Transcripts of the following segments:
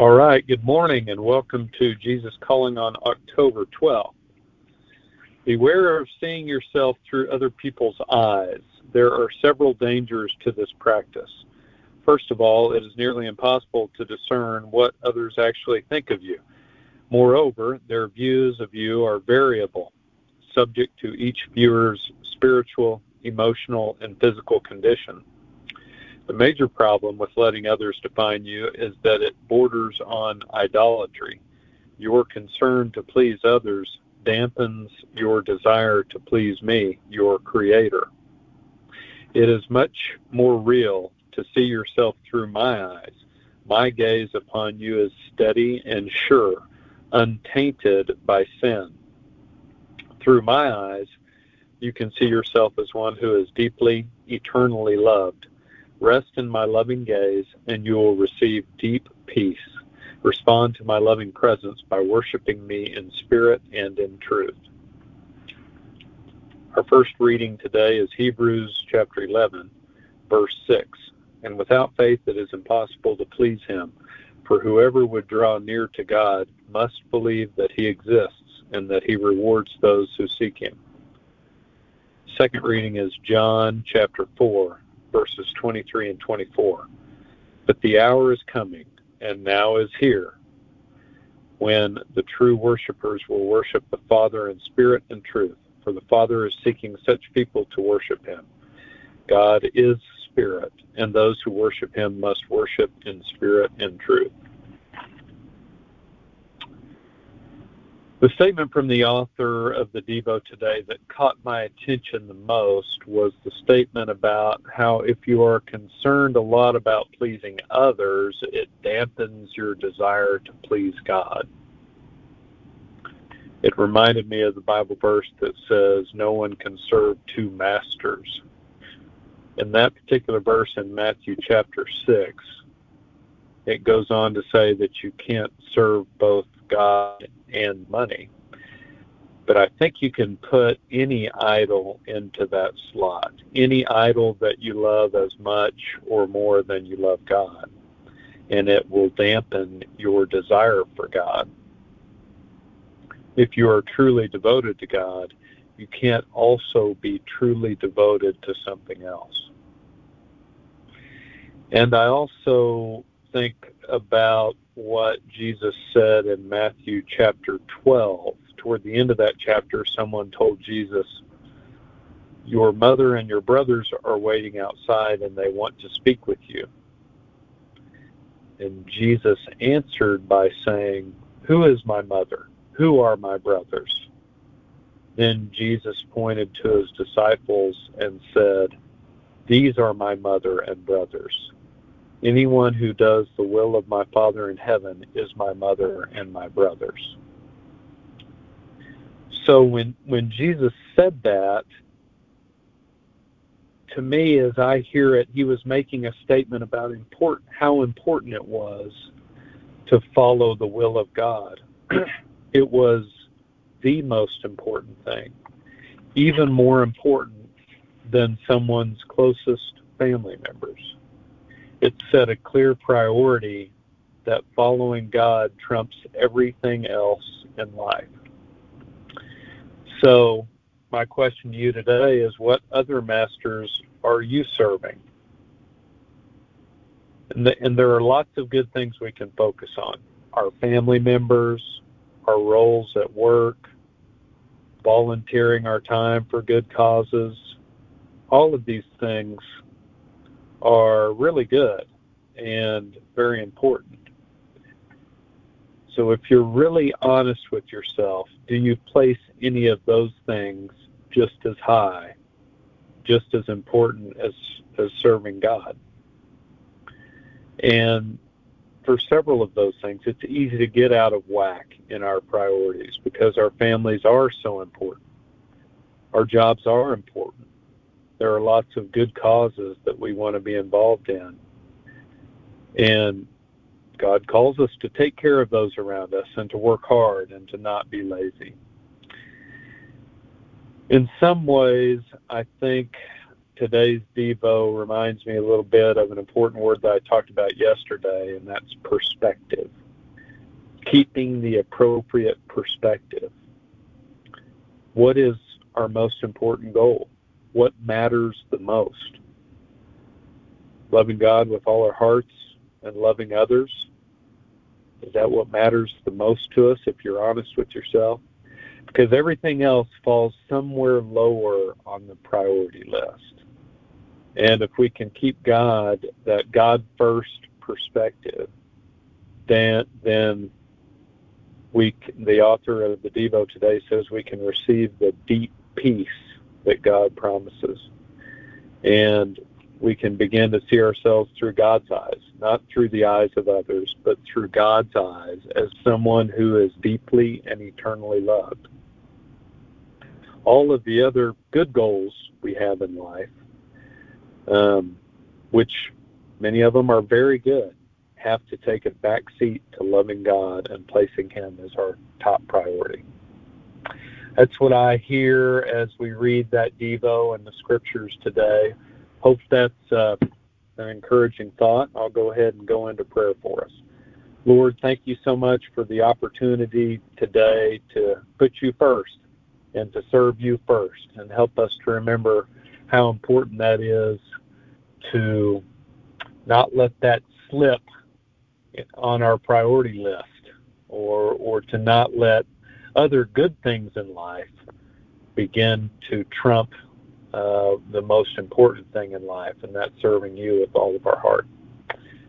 All right, good morning and welcome to Jesus Calling on October 12th. Beware of seeing yourself through other people's eyes. There are several dangers to this practice. First of all, it is nearly impossible to discern what others actually think of you. Moreover, their views of you are variable, subject to each viewer's spiritual, emotional, and physical condition. The major problem with letting others define you is that it borders on idolatry. Your concern to please others dampens your desire to please me, your Creator. It is much more real to see yourself through my eyes. My gaze upon you is steady and sure, untainted by sin. Through my eyes, you can see yourself as one who is deeply, eternally loved. Rest in my loving gaze, and you will receive deep peace. Respond to my loving presence by worshiping me in spirit and in truth. Our first reading today is Hebrews chapter 11, verse 6. And without faith it is impossible to please him, for whoever would draw near to God must believe that he exists and that he rewards those who seek him. Second reading is John chapter 4, verses 23 and 24. But the hour is coming, and now is here, when the true worshippers will worship the Father in spirit and truth, for the Father is seeking such people to worship him. God is spirit, and those who worship him must worship in spirit and truth. The statement from the author of the Devo today that caught my attention the most was the statement about how if you are concerned a lot about pleasing others, it dampens your desire to please God. It reminded me of the Bible verse that says, No one can serve two masters. In that particular verse in Matthew chapter 6, it goes on to say that you can't serve both God and money. But I think you can put any idol into that slot, any idol that you love as much or more than you love God, and it will dampen your desire for God. If you are truly devoted to God, you can't also be truly devoted to something else. And I also think about what Jesus said in Matthew chapter 12. Toward the end of that chapter, someone told Jesus, Your mother and your brothers are waiting outside and they want to speak with you. And Jesus answered by saying, Who is my mother? Who are my brothers? Then Jesus pointed to his disciples and said, These are my mother and brothers. Anyone who does the will of my Father in heaven is my mother and my brothers. So when when Jesus said that, to me as I hear it, he was making a statement about important how important it was to follow the will of God. it was the most important thing, even more important than someone's closest family members it set a clear priority that following God trumps everything else in life. So, my question to you today is what other masters are you serving? And, the, and there are lots of good things we can focus on our family members, our roles at work, volunteering our time for good causes. All of these things are really good and very important. So if you're really honest with yourself, do you place any of those things just as high, just as important as, as serving God? And for several of those things, it's easy to get out of whack in our priorities because our families are so important. Our jobs are important there are lots of good causes that we want to be involved in. And God calls us to take care of those around us and to work hard and to not be lazy. In some ways, I think today's Devo reminds me a little bit of an important word that I talked about yesterday, and that's perspective. keeping the appropriate perspective. What is our most important goal? What matters the most? Loving God with all our hearts and loving others? Is that what matters the most to us if you're honest with yourself? Because everything else falls somewhere lower on the priority list. And if we can keep God, that God first perspective, then, then we, the author of the Devo today says we can receive the deep peace that God promises. And we can begin to see ourselves through God's eyes, not through the eyes of others, but through God's eyes as someone who is deeply and eternally loved. All of the other good goals we have in life, um, which many of them are very good, have to take a back seat to loving God and placing Him as our top priority. That's what I hear as we read that Devo and the scriptures today. Hope that's uh, an encouraging thought. I'll go ahead and go into prayer for us. Lord, thank you so much for the opportunity today to put you first and to serve you first and help us to remember how important that is to not let that slip on our priority list or or to not let other good things in life begin to trump uh, the most important thing in life, and that's serving you with all of our heart.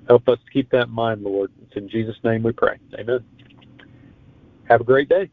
Help us keep that in mind, Lord. It's in Jesus' name we pray. Amen. Have a great day.